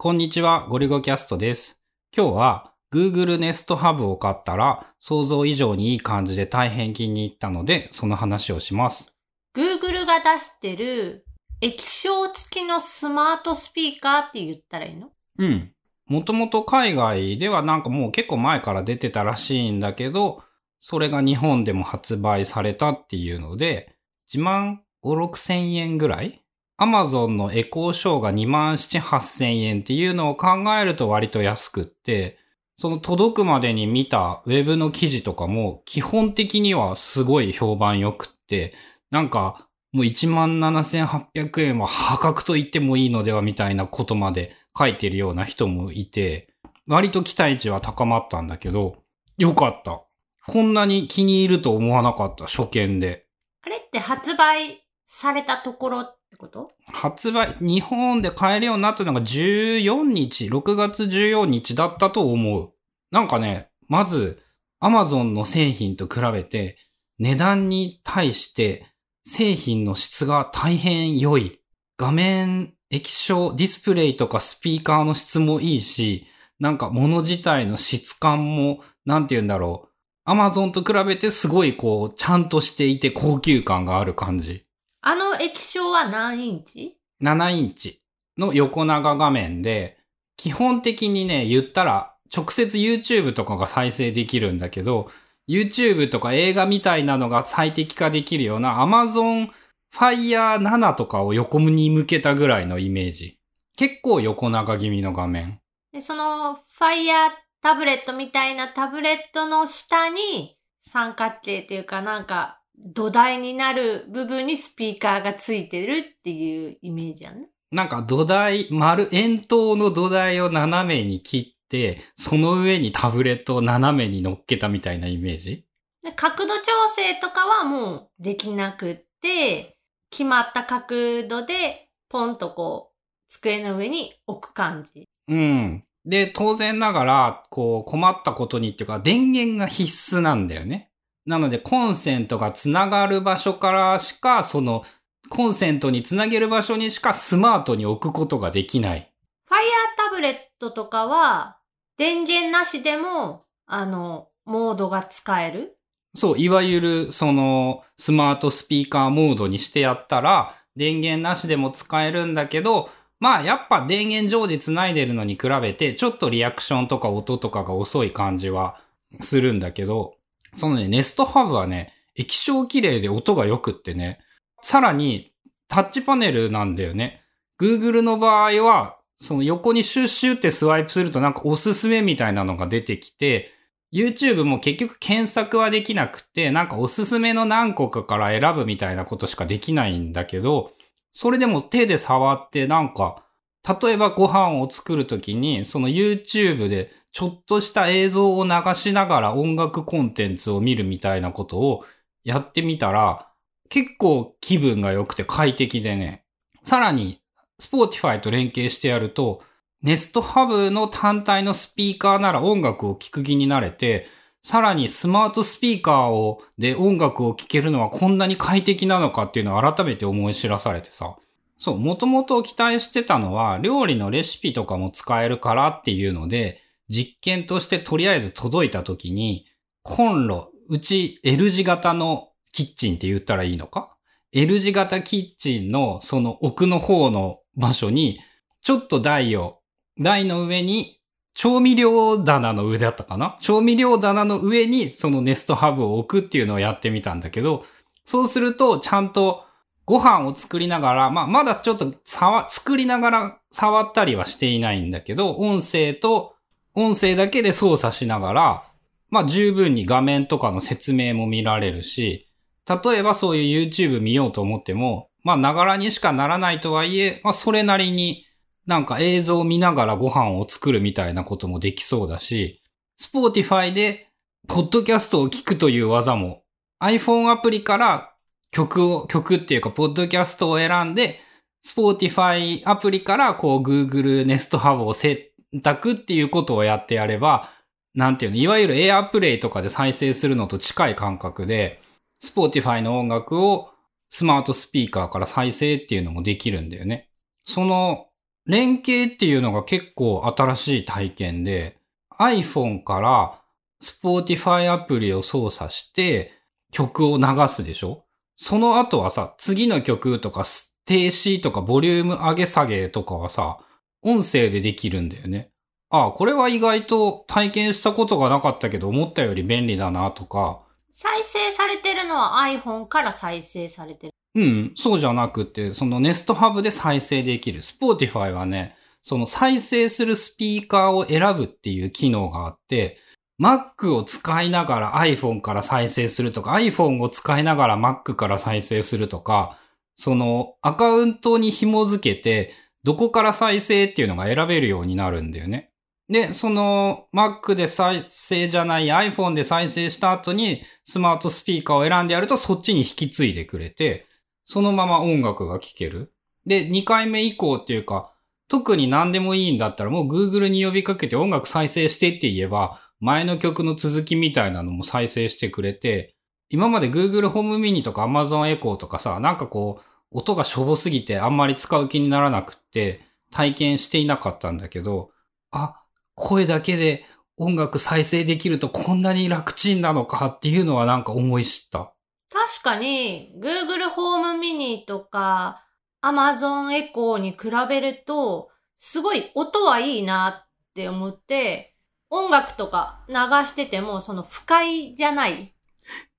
こんにちは、ゴリゴキャストです。今日は Google Nest Hub を買ったら想像以上にいい感じで大変気に入ったので、その話をします。Google が出してる液晶付きのスマートスピーカーって言ったらいいの？うん。もともと海外ではなんかもう結構前から出てたらしいんだけど、それが日本でも発売されたっていうので、1万5、6千円ぐらい ?Amazon のエコーショーが2万7、8千円っていうのを考えると割と安くって、その届くまでに見たウェブの記事とかも基本的にはすごい評判良くって、なんかもう17,800円は破格と言ってもいいのではみたいなことまで書いてるような人もいて、割と期待値は高まったんだけど、よかった。こんなに気に入ると思わなかった、初見で。あれって発売されたところってってこと？発売、日本で買えるようになったのが14日、6月14日だったと思う。なんかね、まず、Amazon の製品と比べて、値段に対して製品の質が大変良い。画面、液晶、ディスプレイとかスピーカーの質もいいし、なんか物自体の質感も、なんて言うんだろう。Amazon と比べてすごいこう、ちゃんとしていて高級感がある感じ。あの液晶は何インチ？7インチの横長画面で、基本的にね、言ったら、直接 YouTube とかが再生できるんだけど、YouTube とか映画みたいなのが最適化できるような Amazon Fire 7とかを横に向けたぐらいのイメージ。結構横長気味の画面。で、その Fire タブレットみたいなタブレットの下に三角形っていうかなんか土台になる部分にスピーカーがついてるっていうイメージやんね。なんか土台、丸、円筒の土台を斜めに切って、その上にタブレットを斜めに乗っけたみたいなイメージ？で角度調整とかはもうできなくって、決まった角度でポンとこう机の上に置く感じ。うん。で、当然ながら、こう、困ったことにっていうか、電源が必須なんだよね。なので、コンセントがつながる場所からしか、その、コンセントにつなげる場所にしかスマートに置くことができない。Fire タブレットとかは電源なしでもあの、モードが使えるそう、いわゆる、その、スマートスピーカーモードにしてやったら、電源なしでも使えるんだけど、まあ、やっぱ電源常時繋いでるのに比べて、ちょっとリアクションとか音とかが遅い感じはするんだけど、そのね、ネストハブはね、液晶綺麗で音が良くってね、さらに、タッチパネルなんだよね。Google の場合は、その横にシュッシュってスワイプするとなんかおすすめみたいなのが出てきて、YouTube も結局検索はできなくて、なんかおすすめの何個かから選ぶみたいなことしかできないんだけど、それでも手で触ってなんか、例えばご飯を作るときに、その YouTube でちょっとした映像を流しながら音楽コンテンツを見るみたいなことをやってみたら、結構気分が良くて快適でね。さらに、Spotify と連携してやると、ネストハブの単体のスピーカーなら音楽を聴く気になれて、さらにスマートスピーカーを、で音楽を聴けるのはこんなに快適なのかっていうのを改めて思い知らされてさ。そう、もともと期待してたのは、料理のレシピとかも使えるからっていうので、実験としてとりあえず届いた時に、コンロ、うち L 字型のキッチンって言ったらいいのか ?L 字型キッチンのその奥の方の場所に、ちょっと台を、台の上に調味料棚の上だったかな？調味料棚の上にそのネストハブを置くっていうのをやってみたんだけど、そうするとちゃんとご飯を作りながら、まあ、まだちょっと触、作りながら触ったりはしていないんだけど、音声と、音声だけで操作しながら、まあ、十分に画面とかの説明も見られるし、例えばそういう YouTube 見ようと思っても、まあ、ながらにしかならないとはいえ、まあ、それなりになんか映像を見ながらご飯を作るみたいなこともできそうだし、Spotify で、ポッドキャストを聞くという技も、iPhone アプリから曲を、曲っていうか、ポッドキャストを選んで、Spotify アプリからこう Google Nest Hub を選択っていうことをやってやれば、なんていうの、いわゆる AirPlay とかで再生するのと近い感覚で、Spotify の音楽をスマートスピーカーから再生っていうのもできるんだよね。その連携っていうのが結構新しい体験で、iPhone から Spotify アプリを操作して曲を流すでしょ？その後はさ、次の曲とか停止とかボリューム上げ下げとかはさ、音声でできるんだよね。ああ、これは意外と体験したことがなかったけど思ったより便利だなとか。再生されてるのは iPhone から再生されてる。うん、そうじゃなくて、その Nest Hub で再生できる。Spotify はね、その再生するスピーカーを選ぶっていう機能があって、Mac を使いながら iPhone から再生するとか、iPhone を使いながら Mac から再生するとか、そのアカウントに紐付けて、どこから再生っていうのが選べるようになるんだよね。で、その Mac で再生じゃない iPhone で再生した後にスマートスピーカーを選んでやるとそっちに引き継いでくれて、そのまま音楽が聴ける。で、2回目以降っていうか、特に何でもいいんだったらもう Google に呼びかけて音楽再生してって言えば、前の曲の続きみたいなのも再生してくれて、今まで Google ホームミニとか Amazon エコーとかさ、なんかこう、音がしょぼすぎてあんまり使う気にならなくって体験していなかったんだけど、あ、声だけで音楽再生できるとこんなに楽ちんなのかっていうのはなんか思い知った。確かに、Google ホームミニとか Amazon エコーに比べると、すごい音はいいなって思って、音楽とか流してても、その不快じゃない。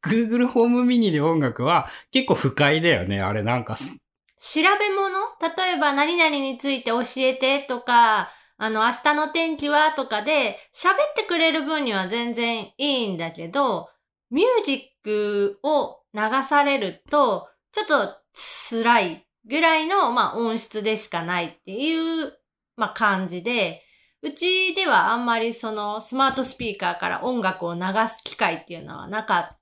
Google ホームミニで音楽は結構不快だよね、あれなんか。調べ物？例えば何々について教えてとか、あの、明日の天気はとかで喋ってくれる分には全然いいんだけど、ミュージックを流されると、ちょっと辛いぐらいの、まあ、音質でしかないっていう、まあ、感じで、うちではあんまりそのスマートスピーカーから音楽を流す機会っていうのはなかった。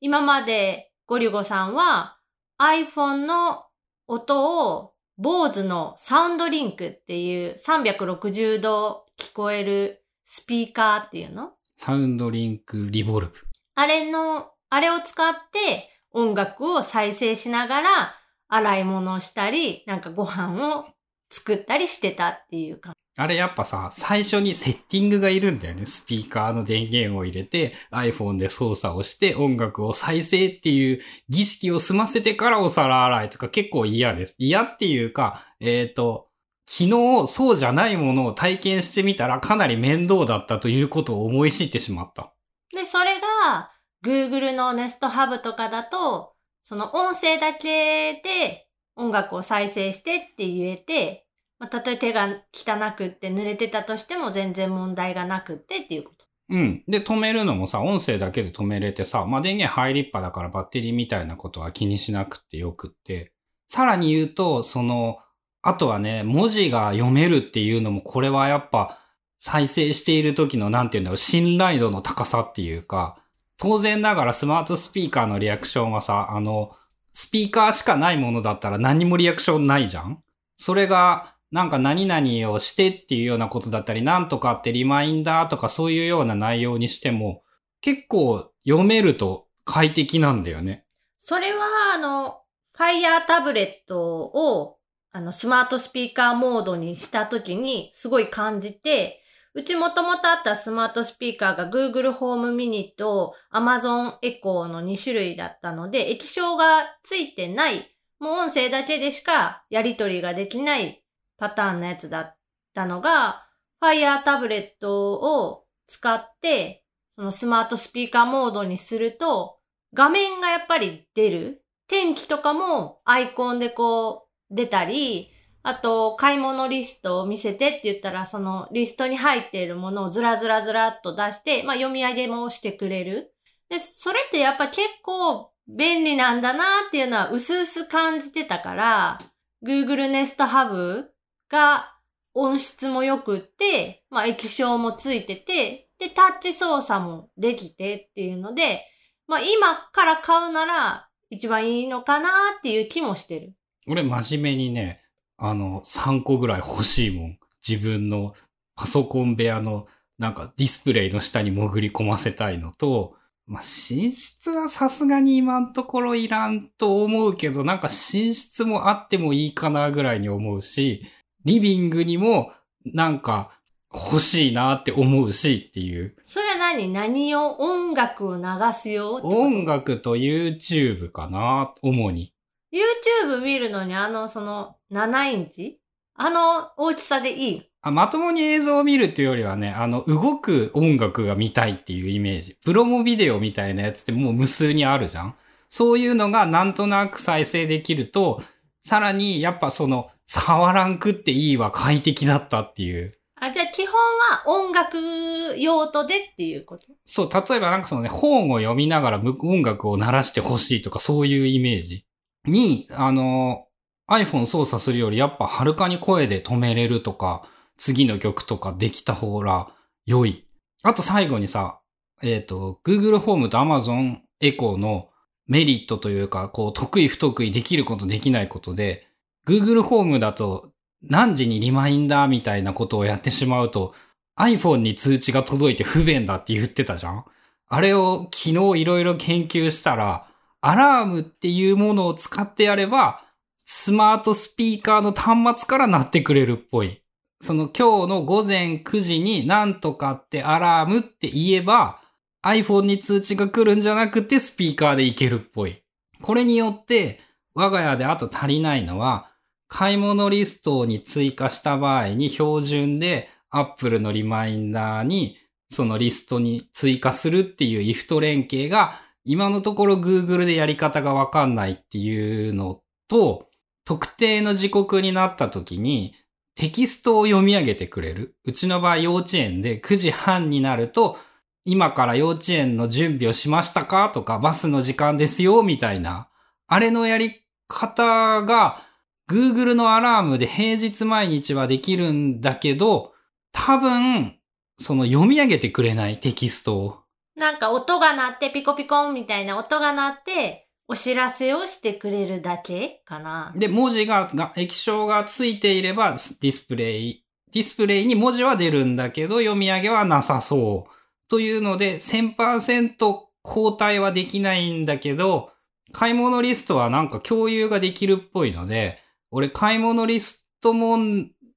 今までゴリゴさんは iPhone の音を BOSE のサウンドリンクっていう360度聞こえるスピーカーっていうの？サウンドリンクリボルブ。あれの、あれを使って音楽を再生しながら洗い物をしたり、なんかご飯を作ったりしてたっていうか。あれやっぱさ、最初にセッティングがいるんだよね。スピーカーの電源を入れて、iPhone で操作をして音楽を再生っていう儀式を済ませてからお皿洗いとか結構嫌です。嫌っていうか、えっ、ー、と、昨日そうじゃないものを体験してみたらかなり面倒だったということを思い知ってしまった。で、それが Google の Nest Hub とかだと、その音声だけで音楽を再生してって言えて、まあ、たとえ手が汚くって濡れてたとしても全然問題がなくってっていうこと。うん。で、止めるのもさ、音声だけで止めれてさ、まあ、電源入りっぱだからバッテリーみたいなことは気にしなくてよくって。さらに言うと、その、あとはね、文字が読めるっていうのも、これはやっぱ、再生している時の、なんて言うんだろう、信頼度の高さっていうか、当然ながらスマートスピーカーのリアクションはさ、あの、スピーカーしかないものだったら何もリアクションないじゃんそれが、なんか何々をしてっていうようなことだったり、なんとかってリマインダーとかそういうような内容にしても、結構読めると快適なんだよね。それは、あの、Fire タブレットを、あの、スマートスピーカーモードにしたときにすごい感じて、うちもともとあったスマートスピーカーが Google ホームミニと Amazon エコーの2種類だったので、液晶がついてない、もう音声だけでしかやり取りができないパターンのやつだったのが、Fire タブレットを使って、そのスマートスピーカーモードにすると、画面がやっぱり出る。天気とかもアイコンでこう出たり、あと、買い物リストを見せてって言ったら、そのリストに入っているものをずらずらずらっと出して、まあ読み上げもしてくれる。で、それってやっぱ結構便利なんだなっていうのは薄々感じてたから、Google Nest Hub が音質も良くって、まあ液晶もついてて、で、タッチ操作もできてっていうので、まあ今から買うなら一番いいのかなっていう気もしてる。俺真面目にね、あの、3個ぐらい欲しいもん。自分のパソコン部屋のなんかディスプレイの下に潜り込ませたいのと、まあ、寝室はさすがに今んところいらんと思うけど、なんか寝室もあってもいいかなぐらいに思うし、リビングにもなんか欲しいなって思うしっていう。それは何？何を？音楽を流すよ音楽と YouTube かな、主に。YouTube 見るのにあの、その、7インチ？あの大きさでいい？あまともに映像を見るっていうよりはね、あの、動く音楽が見たいっていうイメージ。プロモビデオみたいなやつってもう無数にあるじゃんそういうのがなんとなく再生できると、さらにやっぱその、触らんくっていいわ、快適だったっていう。あ、じゃあ基本は音楽用途でっていうこと？そう、例えばなんかそのね、本を読みながらむ音楽を鳴らしてほしいとかそういうイメージに、あの、iPhone 操作するよりやっぱはるかに声で止めれるとか、次の曲とかできた方が良い。あと最後にさ、えっ、と、Google ホームと Amazon エコーのメリットというか、こう、得意不得意できることできないことで、Google ホームだと何時にリマインダーみたいなことをやってしまうと、iPhone に通知が届いて不便だって言ってたじゃんあれを昨日いろいろ研究したら、アラームっていうものを使ってやれば、スマートスピーカーの端末から鳴ってくれるっぽい。その今日の午前9時になんとかってアラームって言えば、iPhone に通知が来るんじゃなくてスピーカーでいけるっぽい。これによって、我が家であと足りないのは、買い物リストに追加した場合に標準で Apple のリマインダーにそのリストに追加するっていう if と連携が今のところ Google でやり方がわかんないっていうのと特定の時刻になった時にテキストを読み上げてくれる。うちの場合幼稚園で9時半になると今から幼稚園の準備をしましたか？とかバスの時間ですよ？みたいな。あれのやり方が Google のアラームで平日毎日はできるんだけど、多分、その読み上げてくれないテキストを。なんか音が鳴ってピコピコンみたいな音が鳴って、お知らせをしてくれるだけかな。で、文字が、が液晶がついていればディスプレイ、ディスプレイに文字は出るんだけど、読み上げはなさそう。というので、1000%交代はできないんだけど、買い物リストはなんか共有ができるっぽいので、俺買い物リストも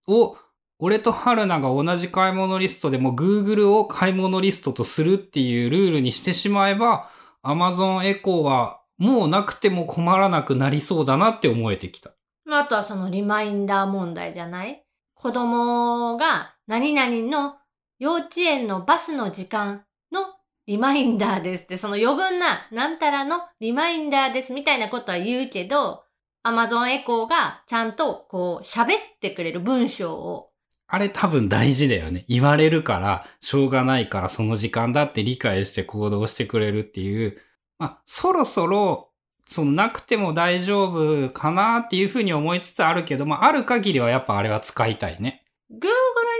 を、俺と春菜が同じ買い物リストでも Google を買い物リストとするっていうルールにしてしまえば、Amazon エコーはもうなくても困らなくなりそうだなって思えてきた。まあ、あとはそのリマインダー問題じゃない？子供が何々の幼稚園のバスの時間のリマインダーですって、その余分ななんたらのリマインダーですみたいなことは言うけど、Amazon エコーがちゃんとこう喋ってくれる文章をあれ多分大事だよね。言われるから、しょうがないからその時間だって理解して行動してくれるっていう。まあ、そろそろ、そのなくても大丈夫かなっていうふうに思いつつあるけど、まあ、ある限りはやっぱあれは使いたいね。Google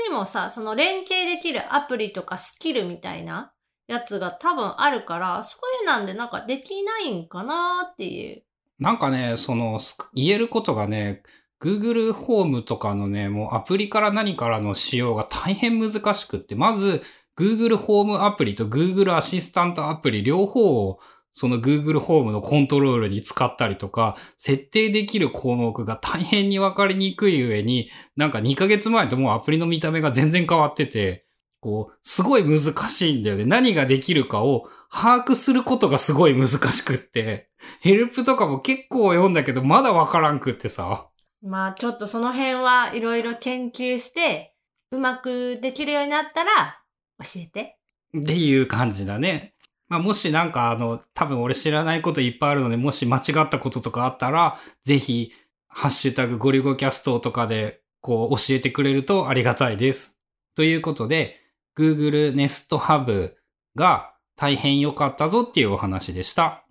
にもさ、その連携できるアプリとかスキルみたいなやつが多分あるから、そういうなんでなんかできないんかなっていう。なんかね、その、言えることがね、Google ホームとかのね、もうアプリから何からの使用が大変難しくって、まず Google ホームアプリと Google アシスタントアプリ両方をその Google ホームのコントロールに使ったりとか、設定できる項目が大変にわかりにくい上に、なんか2ヶ月前ともうアプリの見た目が全然変わってて、こう、すごい難しいんだよね。何ができるかを把握することがすごい難しくって。ヘルプとかも結構読んだけど、まだわからんくってさ。まあちょっとその辺はいろいろ研究して、うまくできるようになったら教えて。っていう感じだね。まあ、もしなんかあの、多分俺知らないこといっぱいあるので、もし間違ったこととかあったら、ぜひ、ハッシュタグゴリゴキャストとかで、こう教えてくれるとありがたいです。ということで、Google Nest Hub が大変良かったぞっていうお話でした。